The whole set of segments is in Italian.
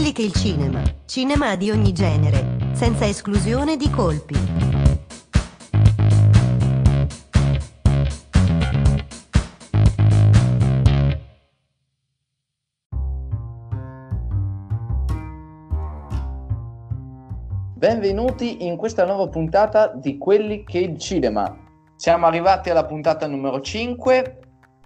quelli che il cinema, cinema di ogni genere, senza esclusione di colpi. Benvenuti in questa nuova puntata di Quelli che il cinema. Siamo arrivati alla puntata numero 5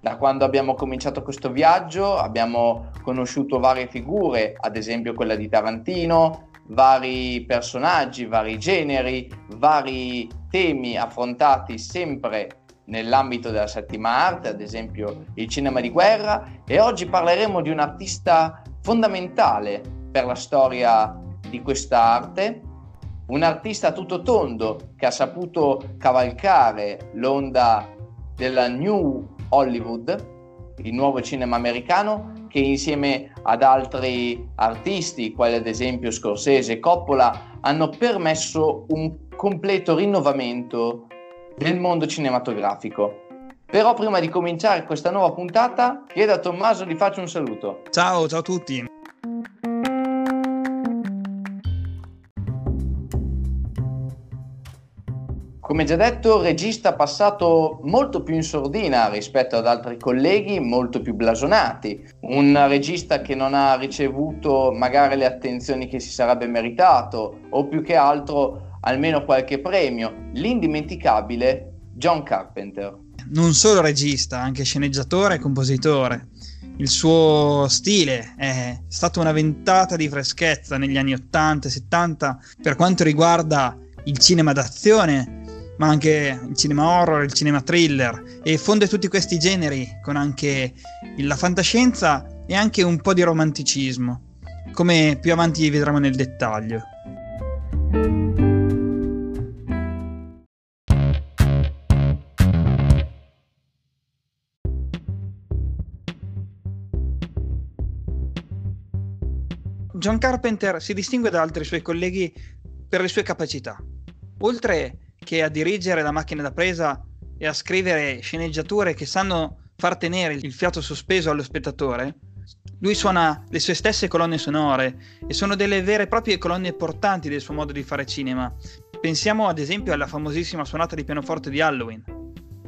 da quando abbiamo cominciato questo viaggio abbiamo conosciuto varie figure, ad esempio quella di Tarantino, vari personaggi, vari generi, vari temi affrontati sempre nell'ambito della settima arte, ad esempio il cinema di guerra, e oggi parleremo di un artista fondamentale per la storia di questa arte, un artista tutto tondo che ha saputo cavalcare l'onda della New Hollywood, il nuovo cinema americano, che insieme ad altri artisti, quali ad esempio Scorsese e Coppola, hanno permesso un completo rinnovamento del mondo cinematografico. Però prima di cominciare questa nuova puntata, chiedo a Tommaso di faccio un saluto. Ciao, ciao a tutti. Come già detto, regista passato molto più in sordina rispetto ad altri colleghi, molto più blasonati. Un regista che non ha ricevuto magari le attenzioni che si sarebbe meritato, o più che altro almeno qualche premio. L'indimenticabile John Carpenter. Non solo regista, anche sceneggiatore e compositore. Il suo stile è stata una ventata di freschezza negli anni 80 e 70 per quanto riguarda il cinema d'azione ma anche il cinema horror, il cinema thriller e fonde tutti questi generi con anche la fantascienza e anche un po' di romanticismo, come più avanti vedremo nel dettaglio. John Carpenter si distingue da altri suoi colleghi per le sue capacità. Oltre che a dirigere la macchina da presa e a scrivere sceneggiature che sanno far tenere il fiato sospeso allo spettatore, lui suona le sue stesse colonne sonore e sono delle vere e proprie colonne portanti del suo modo di fare cinema. Pensiamo ad esempio alla famosissima suonata di pianoforte di Halloween.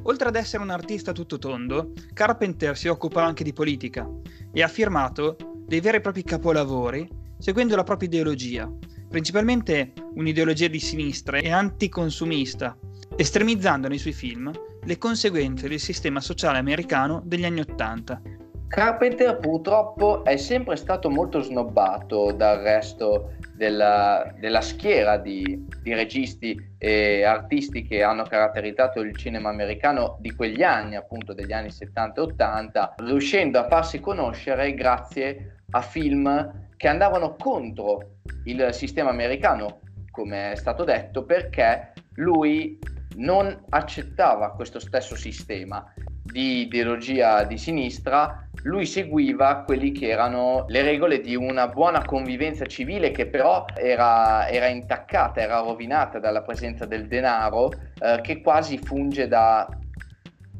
Oltre ad essere un artista tutto tondo, Carpenter si occupa anche di politica e ha firmato dei veri e propri capolavori seguendo la propria ideologia, principalmente un'ideologia di sinistra e anticonsumista, estremizzando nei suoi film le conseguenze del sistema sociale americano degli anni Ottanta. Carpenter purtroppo è sempre stato molto snobbato dal resto della, della schiera di, di, registi e artisti che hanno caratterizzato il cinema americano di quegli anni, appunto degli anni 70 e 80, riuscendo a farsi conoscere grazie a film che andavano contro il sistema americano, come è stato detto, perché lui non accettava questo stesso sistema di ideologia di sinistra, lui seguiva quelli che erano le regole di una buona convivenza civile che però era, era intaccata, era rovinata dalla presenza del denaro eh, che quasi funge da...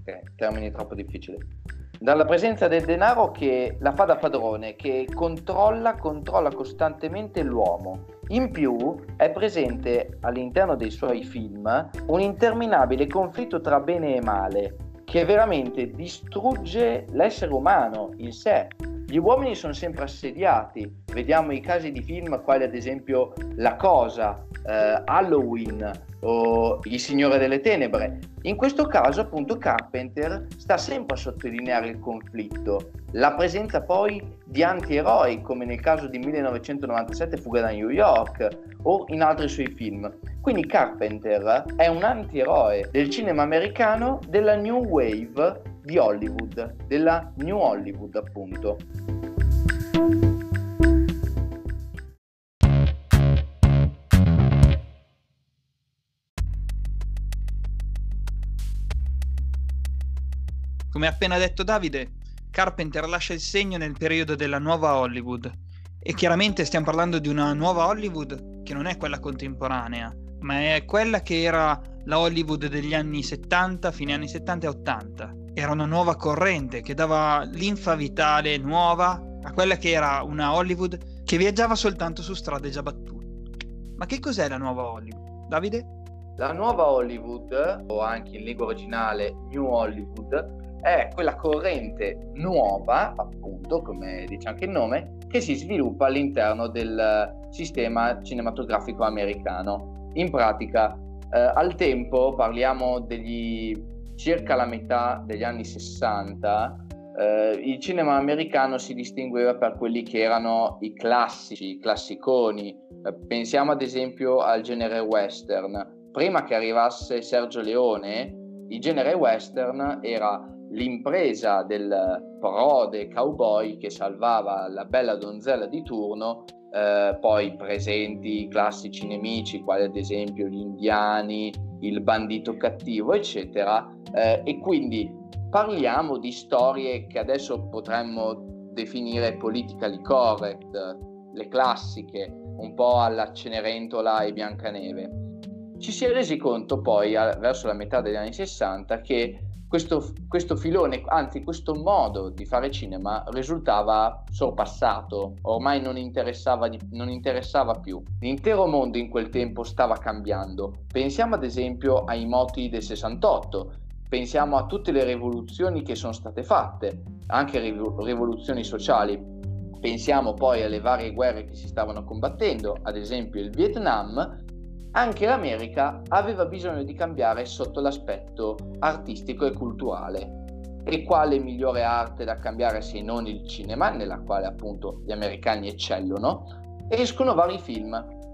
Okay, termini troppo difficili dalla presenza del denaro che la fa da padrone, che controlla, controlla costantemente l'uomo. In più è presente all'interno dei suoi film un interminabile conflitto tra bene e male, che veramente distrugge l'essere umano, il sé. Gli uomini sono sempre assediati, vediamo i casi di film quali ad esempio La Cosa, eh, Halloween o Il Signore delle Tenebre. In questo caso appunto Carpenter sta sempre a sottolineare il conflitto, la presenza poi di antieroi come nel caso di 1997 Fuga da New York o in altri suoi film. Quindi Carpenter è un antieroe del cinema americano della New Wave di Hollywood, della New Hollywood appunto. Come appena detto Davide, Carpenter lascia il segno nel periodo della nuova Hollywood. E chiaramente stiamo parlando di una nuova Hollywood che non è quella contemporanea, ma è quella che era la Hollywood degli anni 70, fine anni 70 e 80. Era una nuova corrente che dava linfa vitale nuova a quella che era una Hollywood che viaggiava soltanto su strade già battute. Ma che cos'è la nuova Hollywood? Davide? La nuova Hollywood, o anche in lingua originale New Hollywood, è quella corrente nuova, appunto, come dice anche il nome, che si sviluppa all'interno del sistema cinematografico americano. In pratica, eh, al tempo, parliamo degli circa la metà degli anni 60, eh, il cinema americano si distingueva per quelli che erano i classici, i classiconi. Eh, pensiamo ad esempio al genere western prima che arrivasse Sergio Leone, il genere western era l'impresa del prode cowboy che salvava la bella donzella di turno, eh, poi presenti i classici nemici, quali ad esempio gli indiani, il bandito cattivo, eccetera. Eh, e quindi parliamo di storie che adesso potremmo definire politically correct, le classiche, un po' alla Cenerentola e Biancaneve ci si è resi conto poi, verso la metà degli anni 60, che questo, questo, filone, anzi questo modo di fare cinema risultava sorpassato, ormai non interessava, di, non interessava più. L'intero mondo in quel tempo stava cambiando. Pensiamo ad esempio ai moti del 68, pensiamo a tutte le rivoluzioni che sono state fatte, anche rivoluzioni sociali. Pensiamo poi alle varie guerre che si stavano combattendo, ad esempio il Vietnam, anche l'America aveva bisogno di cambiare sotto l'aspetto artistico e culturale. E quale migliore arte da cambiare se non il cinema, nella quale appunto gli americani eccellono? Escono vari film,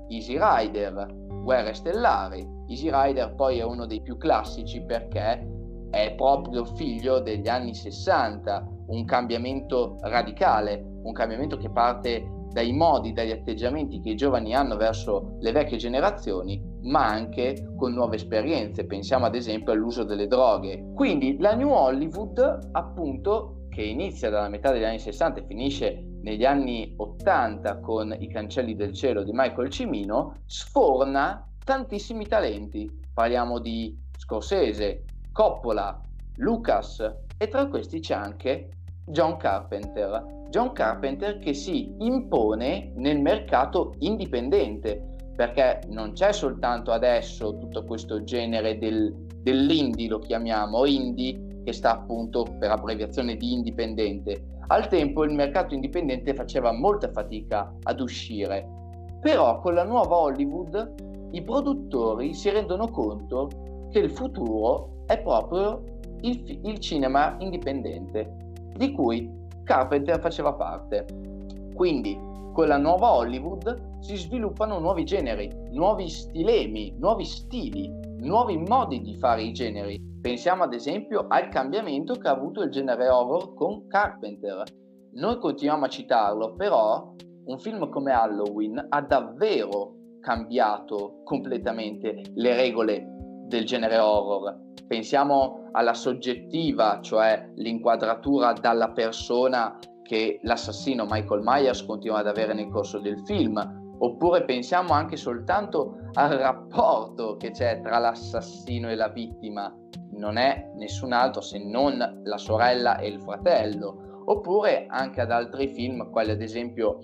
Easy Rider, Guerre Stellari. Easy Rider poi è uno dei più classici perché è proprio figlio degli anni 60, un cambiamento radicale, un cambiamento che parte dai modi, dagli atteggiamenti che i giovani hanno verso le vecchie generazioni, ma anche con nuove esperienze. Pensiamo ad esempio all'uso delle droghe. Quindi la New Hollywood, appunto, che inizia dalla metà degli anni 60 e finisce negli anni 80 con I cancelli del cielo di Michael Cimino, sforna tantissimi talenti. Parliamo di Scorsese, Coppola, Lucas e tra questi c'è anche John Carpenter. John Carpenter che si impone nel mercato indipendente, perché non c'è soltanto adesso tutto questo genere del, dell'indie, lo chiamiamo, indie, che sta appunto per abbreviazione di indipendente. Al tempo il mercato indipendente faceva molta fatica ad uscire, però con la nuova Hollywood i produttori si rendono conto che il futuro è proprio il, il cinema indipendente di cui Carpenter faceva parte. Quindi, con la nuova Hollywood si sviluppano nuovi generi, nuovi stilemi, nuovi stili, nuovi modi di fare i generi. Pensiamo ad esempio al cambiamento che ha avuto il genere horror con Carpenter. Noi continuiamo a citarlo, però un film come Halloween ha davvero cambiato completamente le regole del genere horror. Pensiamo alla soggettiva, cioè l'inquadratura dalla persona che l'assassino Michael Myers continua ad avere nel corso del film, oppure pensiamo anche soltanto al rapporto che c'è tra l'assassino e la vittima, non è nessun altro se non la sorella e il fratello, oppure anche ad altri film, quali ad esempio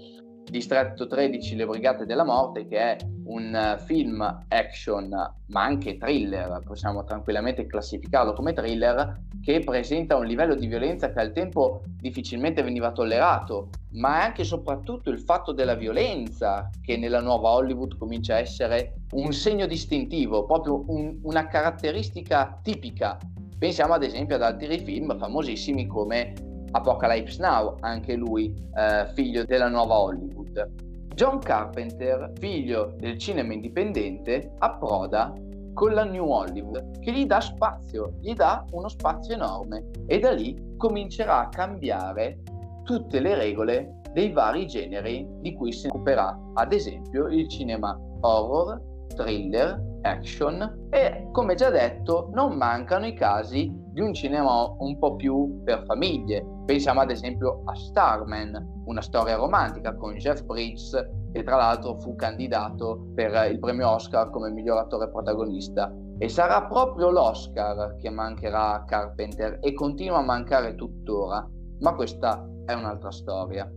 Distretto 13 Le Brigate della Morte, che è un eh, film action, ma anche thriller, possiamo tranquillamente classificarlo come thriller, che presenta un livello di violenza che al tempo difficilmente veniva tollerato, ma è anche e soprattutto il fatto della violenza che nella nuova Hollywood comincia a essere un segno distintivo, proprio un, una caratteristica tipica. Pensiamo ad esempio ad altri film famosissimi come Apocalypse Now, anche lui eh, figlio della nuova Hollywood. John Carpenter, figlio del cinema indipendente, approda con la New Hollywood che gli dà spazio, gli dà uno spazio enorme e da lì comincerà a cambiare tutte le regole dei vari generi di cui si occuperà, ad esempio il cinema horror, thriller, action e come già detto non mancano i casi di un cinema un po' più per famiglie. Pensiamo ad esempio a Starman, una storia romantica con Jeff Bridges che tra l'altro fu candidato per il premio Oscar come miglior attore protagonista. E sarà proprio l'Oscar che mancherà a Carpenter e continua a mancare tuttora, ma questa è un'altra storia.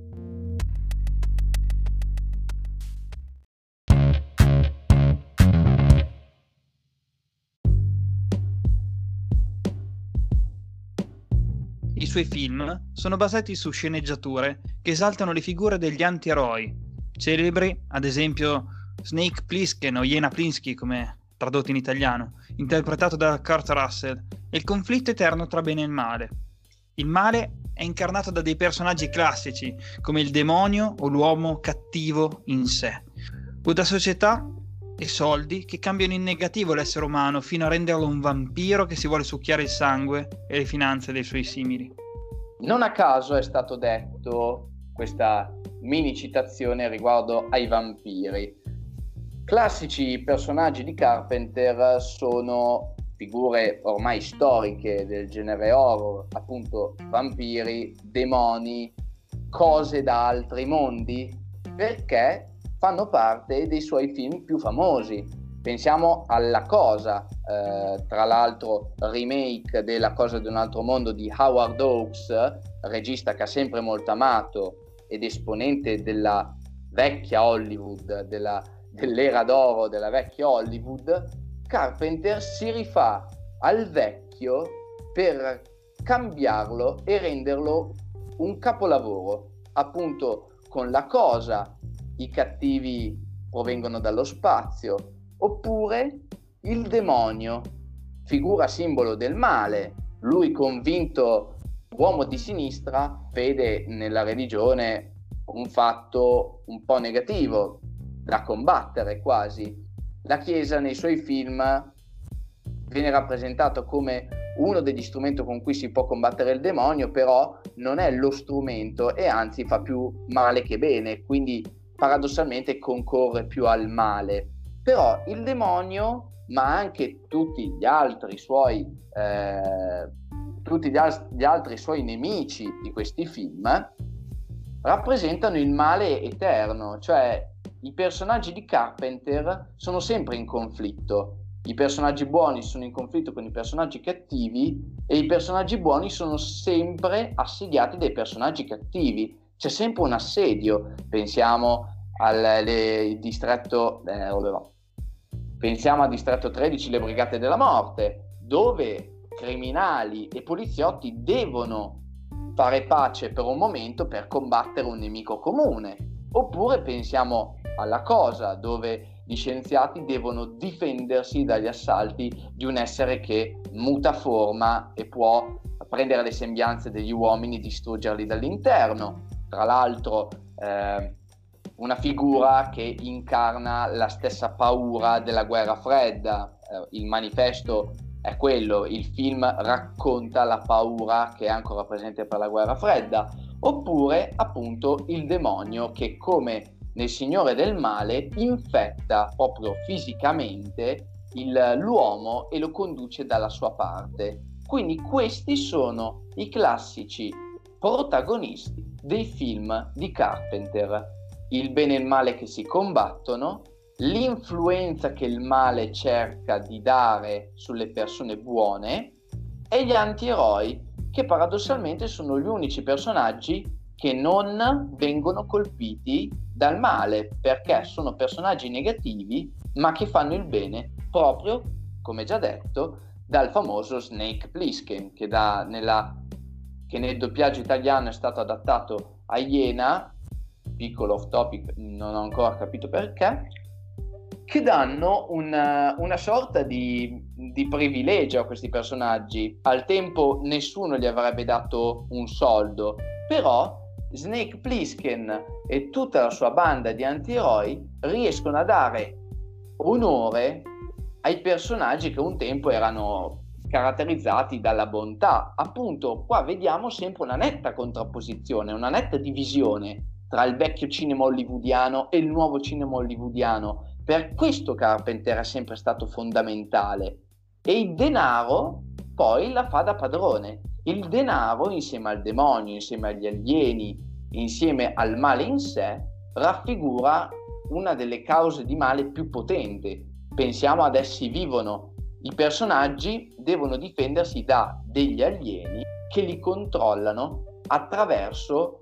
Suoi film sono basati su sceneggiature che esaltano le figure degli anti-eroi, celebri, ad esempio Snake Plissken o Jena Plinsky, come tradotto in italiano, interpretato da Kurt Russell, e il conflitto eterno tra bene e male. Il male è incarnato da dei personaggi classici, come il demonio o l'uomo cattivo in sé, o da società e soldi che cambiano in negativo l'essere umano fino a renderlo un vampiro che si vuole succhiare il sangue e le finanze dei suoi simili. Non a caso è stato detto questa mini citazione riguardo ai vampiri. Classici personaggi di Carpenter sono figure ormai storiche del genere horror, appunto vampiri, demoni, cose da altri mondi, perché fanno parte dei suoi film più famosi. Pensiamo alla Cosa, eh, tra l'altro remake della Cosa di un altro mondo di Howard Hawks, regista che ha sempre molto amato ed esponente della vecchia Hollywood, della, dell'era d'oro della vecchia Hollywood, Carpenter si rifà al vecchio per cambiarlo e renderlo un capolavoro, appunto con la cosa i cattivi provengono dallo spazio, oppure il demonio, figura simbolo del male, lui convinto uomo di sinistra vede nella religione un fatto un po' negativo da combattere quasi. La Chiesa nei suoi film viene rappresentato come uno degli strumenti con cui si può combattere il demonio, però non è lo strumento e anzi fa più male che bene, quindi paradossalmente concorre più al male. Però il demonio, ma anche tutti gli altri suoi, eh, tutti gli, al- gli altri suoi nemici di questi film, rappresentano il male eterno, cioè i personaggi di Carpenter sono sempre in conflitto. I personaggi buoni sono in conflitto con i personaggi cattivi e i personaggi buoni sono sempre assediati dai personaggi cattivi c'è sempre un assedio. Pensiamo al distretto, eh, pensiamo al distretto 13, le Brigate della Morte, dove criminali e poliziotti devono fare pace per un momento per combattere un nemico comune. Oppure pensiamo alla cosa, dove gli scienziati devono difendersi dagli assalti di un essere che muta forma e può prendere le sembianze degli uomini e distruggerli dall'interno tra l'altro eh, una figura che incarna la stessa paura della guerra fredda. Eh, il manifesto è quello, il film racconta la paura che è ancora presente per la guerra fredda, oppure appunto il demonio che come nel Signore del Male infetta proprio fisicamente il, l'uomo e lo conduce dalla sua parte. Quindi questi sono i classici protagonisti dei film di Carpenter, il bene e il male che si combattono, l'influenza che il male cerca di dare sulle persone buone e gli antieroi che paradossalmente sono gli unici personaggi che non vengono colpiti dal male perché sono personaggi negativi ma che fanno il bene proprio, come già detto, dal famoso Snake Plissken che da, nella che nel doppiaggio italiano è stato adattato a Iena, piccolo off topic, non ho ancora capito perché, che danno una, una sorta di, di, privilegio a questi personaggi. Al tempo nessuno gli avrebbe dato un soldo, però Snake Plissken e tutta la sua banda di anti-eroi riescono a dare onore ai personaggi che un tempo erano caratterizzati dalla bontà. Appunto, qua vediamo sempre una netta contrapposizione, una netta divisione tra il vecchio cinema hollywoodiano e il nuovo cinema hollywoodiano. Per questo Carpenter è sempre stato fondamentale. E il denaro poi la fa da padrone. Il denaro, insieme al demonio, insieme agli alieni, insieme al male in sé, raffigura una delle cause di male più potenti. Pensiamo ad essi vivono, i personaggi devono difendersi da degli alieni che li controllano attraverso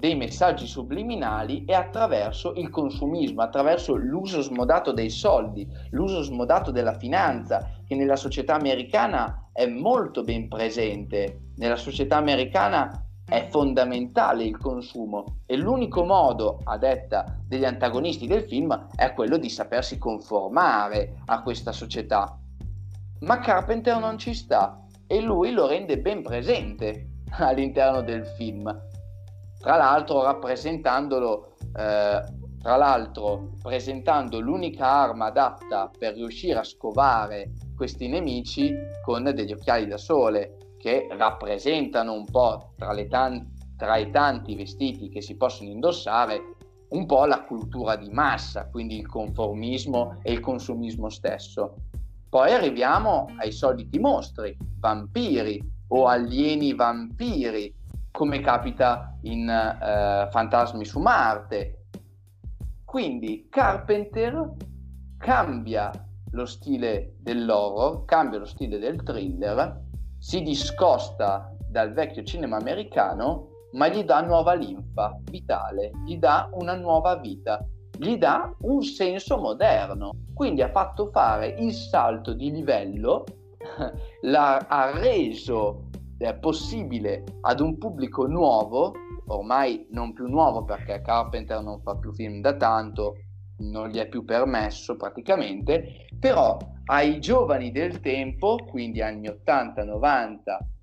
dei messaggi subliminali e attraverso il consumismo, attraverso l'uso smodato dei soldi, l'uso smodato della finanza, che nella società americana è è molto ben presente. Nella società americana è fondamentale il consumo e l'unico modo, a detta degli antagonisti del film, è quello di sapersi conformare a questa società. Ma Carpenter non ci sta e lui lo rende ben presente all'interno del film. Tra l'altro rappresentandolo, eh, tra l'altro presentando l'unica arma adatta per riuscire a scovare questi nemici con degli occhiali da sole che rappresentano un po' tra, tan- tra i tanti vestiti che si possono indossare un po' la cultura di massa, quindi il conformismo e il consumismo stesso. Poi arriviamo ai soliti mostri, vampiri o alieni vampiri, come capita in uh, Fantasmi su Marte. Quindi Carpenter cambia lo stile dell'horror, cambia lo stile del thriller si discosta dal vecchio cinema americano, ma gli dà nuova linfa vitale, gli dà una nuova vita, gli dà un senso moderno. Quindi ha fatto fare il salto di livello, l'ha reso eh, possibile ad un pubblico nuovo, ormai non più nuovo perché Carpenter non fa più film da tanto, non gli è più permesso praticamente, però ai giovani del tempo, quindi anni 80-90,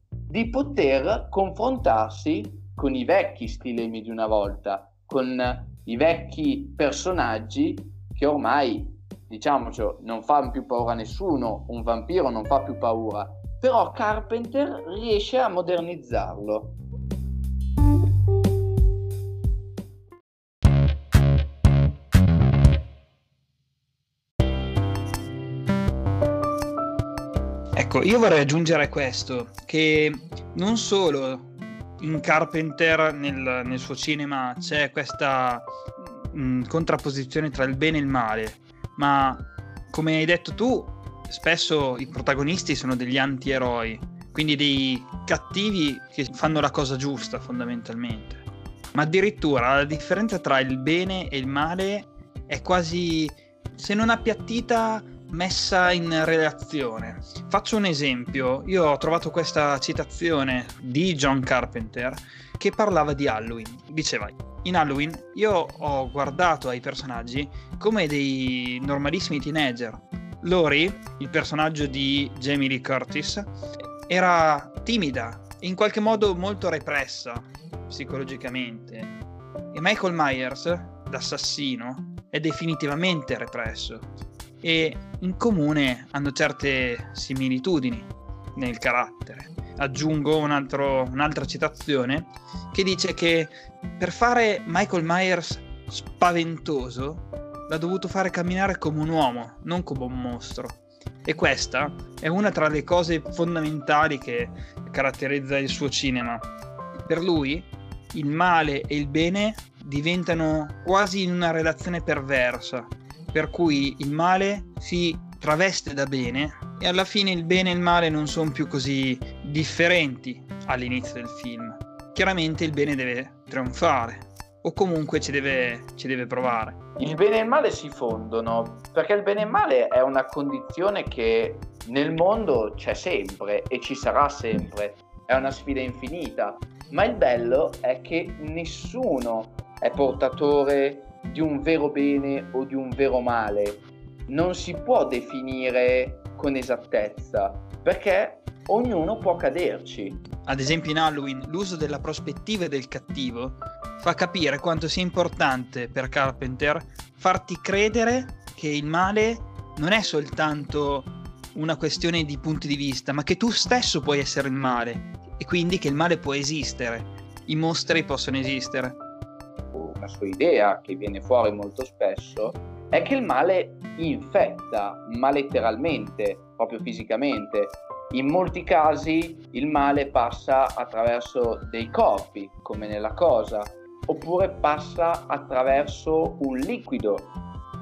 di poter confrontarsi con i vecchi stilemi di una volta, con i vecchi personaggi che ormai, diciamoci, non fanno più paura a nessuno, un vampiro non fa più paura, però Carpenter riesce a modernizzarlo. Ecco, io vorrei aggiungere questo, che non solo in Carpenter nel, nel suo cinema c'è questa mh, contrapposizione tra il bene e il male, ma come hai detto tu, spesso i protagonisti sono degli anti-eroi, quindi dei cattivi che fanno la cosa giusta fondamentalmente. Ma addirittura la differenza tra il bene e il male è quasi, se non appiattita, messa in relazione. Faccio un esempio, io ho trovato questa citazione di John Carpenter che parlava di Halloween. Diceva, in Halloween io ho guardato ai personaggi come dei normalissimi teenager. Lori, il personaggio di Jamie Lee Curtis, era timida e in qualche modo molto repressa psicologicamente. E Michael Myers, l'assassino, è definitivamente represso e in comune hanno certe similitudini nel carattere. Aggiungo un altro, un'altra citazione che dice che per fare Michael Myers spaventoso l'ha dovuto fare camminare come un uomo, non come un mostro. E questa è una tra le cose fondamentali che caratterizza il suo cinema. Per lui il male e il bene diventano quasi in una relazione perversa, per cui il male si traveste da bene e alla fine il bene e il male non sono più così differenti all'inizio del film. Chiaramente il bene deve trionfare o comunque ci deve, ci deve provare. Il bene e il male si fondono perché il bene e il male è una condizione che nel mondo c'è sempre e ci sarà sempre, è una sfida infinita, ma il bello è che nessuno è portatore di un vero bene o di un vero male non si può definire con esattezza perché ognuno può caderci. Ad esempio in Halloween l'uso della prospettiva del cattivo fa capire quanto sia importante per Carpenter farti credere che il male non è soltanto una questione di punti di vista, ma che tu stesso puoi essere il male e quindi che il male può esistere, i mostri possono esistere. Una sua idea che viene fuori molto spesso, è che il male infetta, ma letteralmente, proprio fisicamente. In molti casi il male passa attraverso dei corpi, come nella cosa, oppure passa attraverso un liquido,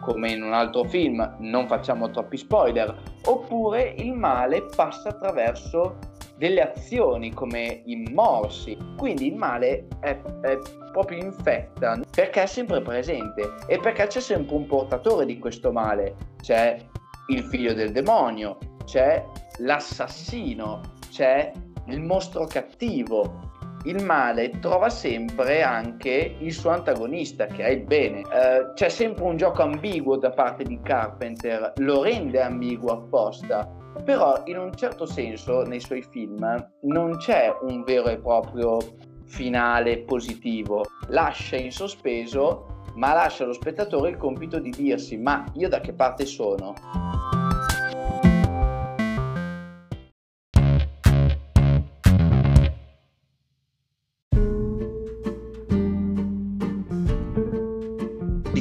come in un altro film, non facciamo troppi spoiler, oppure il male passa attraverso delle azioni come i morsi. Quindi il male è, è proprio infetta perché è sempre presente e perché c'è sempre un portatore di questo male. C'è il figlio del demonio, c'è l'assassino, c'è il mostro cattivo. Il male trova sempre anche il suo antagonista, che è il bene. Eh, c'è sempre un gioco ambiguo da parte di Carpenter, lo rende ambiguo apposta, però in un certo senso nei suoi film non c'è un vero e proprio finale positivo, lascia in sospeso, ma lascia allo spettatore il compito di dirsi ma io da che parte sono?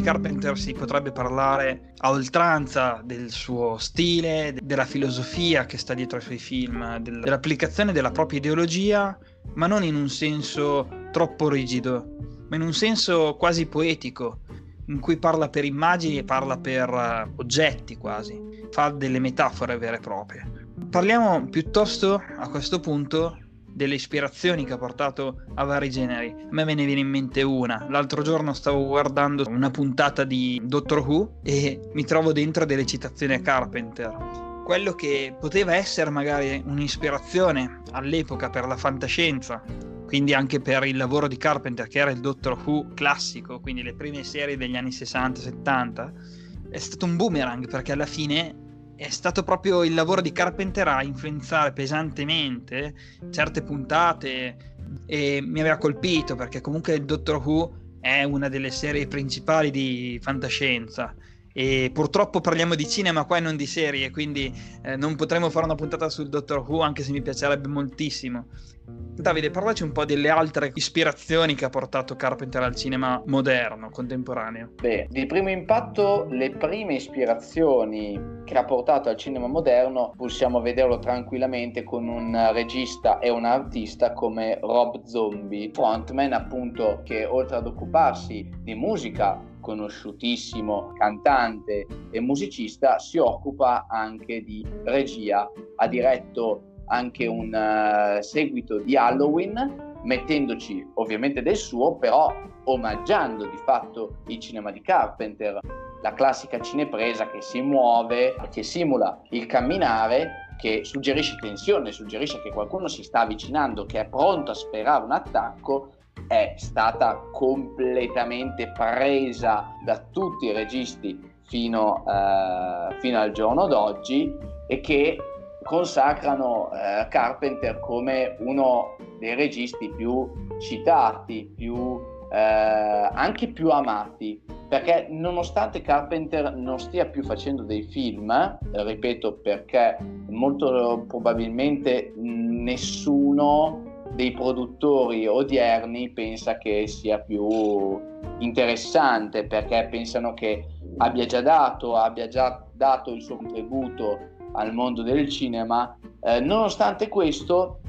Carpenter si potrebbe parlare a oltranza del suo stile, della filosofia che sta dietro ai suoi film, dell'applicazione della propria ideologia, ma non in un senso troppo rigido, ma in un senso quasi poetico, in cui parla per immagini e parla per uh, oggetti quasi, fa delle metafore vere e proprie. Parliamo piuttosto a questo punto delle ispirazioni che ha portato a vari generi. A me ve ne viene in mente una. L'altro giorno stavo guardando una puntata di Doctor Who e mi trovo dentro delle citazioni a Carpenter. Quello che poteva essere magari un'ispirazione all'epoca per la fantascienza, quindi anche per il lavoro di Carpenter, che era il Doctor Who classico, quindi le prime serie degli anni 60-70, è stato un boomerang perché alla fine è stato proprio il lavoro di Carpenter a influenzare pesantemente certe puntate e mi aveva colpito perché comunque il Doctor Who è una delle serie principali di fantascienza e purtroppo parliamo di cinema qua e non di serie, quindi eh, non potremo fare una puntata sul Doctor Who anche se mi piacerebbe moltissimo. Davide, parlaci un po' delle altre ispirazioni che ha portato Carpenter al cinema moderno, contemporaneo. Beh, di primo impatto le prime ispirazioni che ha portato al cinema moderno possiamo vederlo tranquillamente con un regista e un artista come Rob Zombie, frontman appunto che oltre ad occuparsi di musica conosciutissimo cantante e musicista, si occupa anche di regia. Ha diretto anche un uh, seguito di Halloween, mettendoci ovviamente del suo, però omaggiando di fatto il cinema di Carpenter, la classica cinepresa che si muove, che simula il camminare che suggerisce tensione, suggerisce che qualcuno si sta avvicinando, che è pronto a sperare un attacco, è stata completamente presa da tutti i registi fino, eh, fino al giorno d'oggi e che consacrano eh, Carpenter come uno dei registi più citati, più, eh, anche più amati, perché nonostante Carpenter non stia più facendo dei film, ripeto perché molto probabilmente nessuno dei produttori odierni pensa che sia più interessante perché pensano che abbia già dato, abbia già dato il suo contributo al mondo del cinema. Eh, nonostante questo,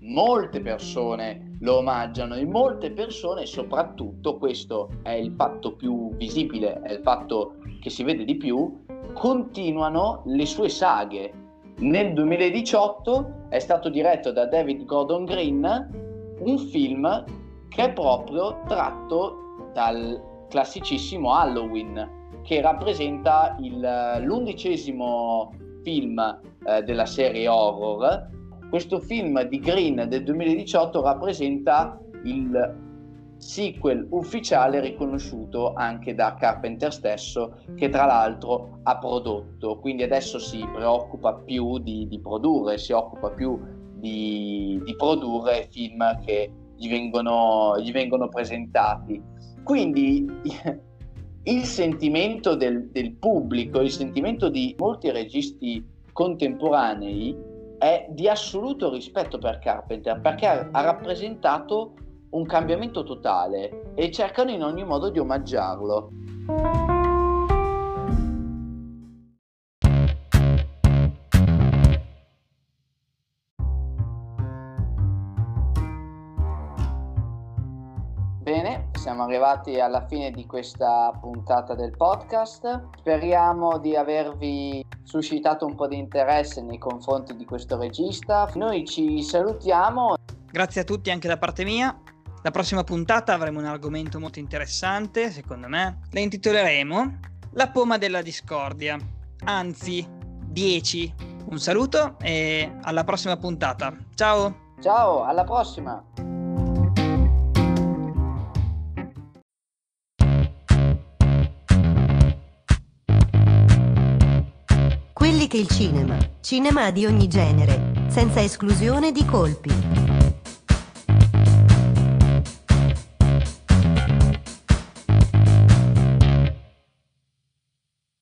molte persone lo omaggiano e molte persone, soprattutto questo è il fatto più visibile, è il fatto che si vede di più, continuano le sue saghe nel 2018 è stato diretto da David Gordon Green un film che è proprio tratto dal classicissimo Halloween, che rappresenta il, l'undicesimo film eh, della serie horror. Questo film di Green del 2018 rappresenta il sequel ufficiale riconosciuto anche da Carpenter stesso, che tra l'altro ha prodotto, quindi adesso si preoccupa più di, di produrre, si occupa più di, di, produrre film che gli vengono, gli vengono presentati. Quindi il sentimento del, del pubblico, il sentimento di molti registi contemporanei è di assoluto rispetto per Carpenter perché ha rappresentato un cambiamento totale e cercano in ogni modo di omaggiarlo. Bene, siamo arrivati alla fine di questa puntata del podcast. Speriamo di avervi suscitato un po' di interesse nei confronti di questo regista. Noi ci salutiamo. Grazie a tutti anche da parte mia. La prossima puntata avremo un argomento molto interessante, secondo me. La intitoleremo La poma della discordia. Anzi, 10, Un saluto e alla prossima puntata. Ciao! Ciao, alla prossima! Quelli che il cinema, cinema di ogni genere, senza esclusione di colpi.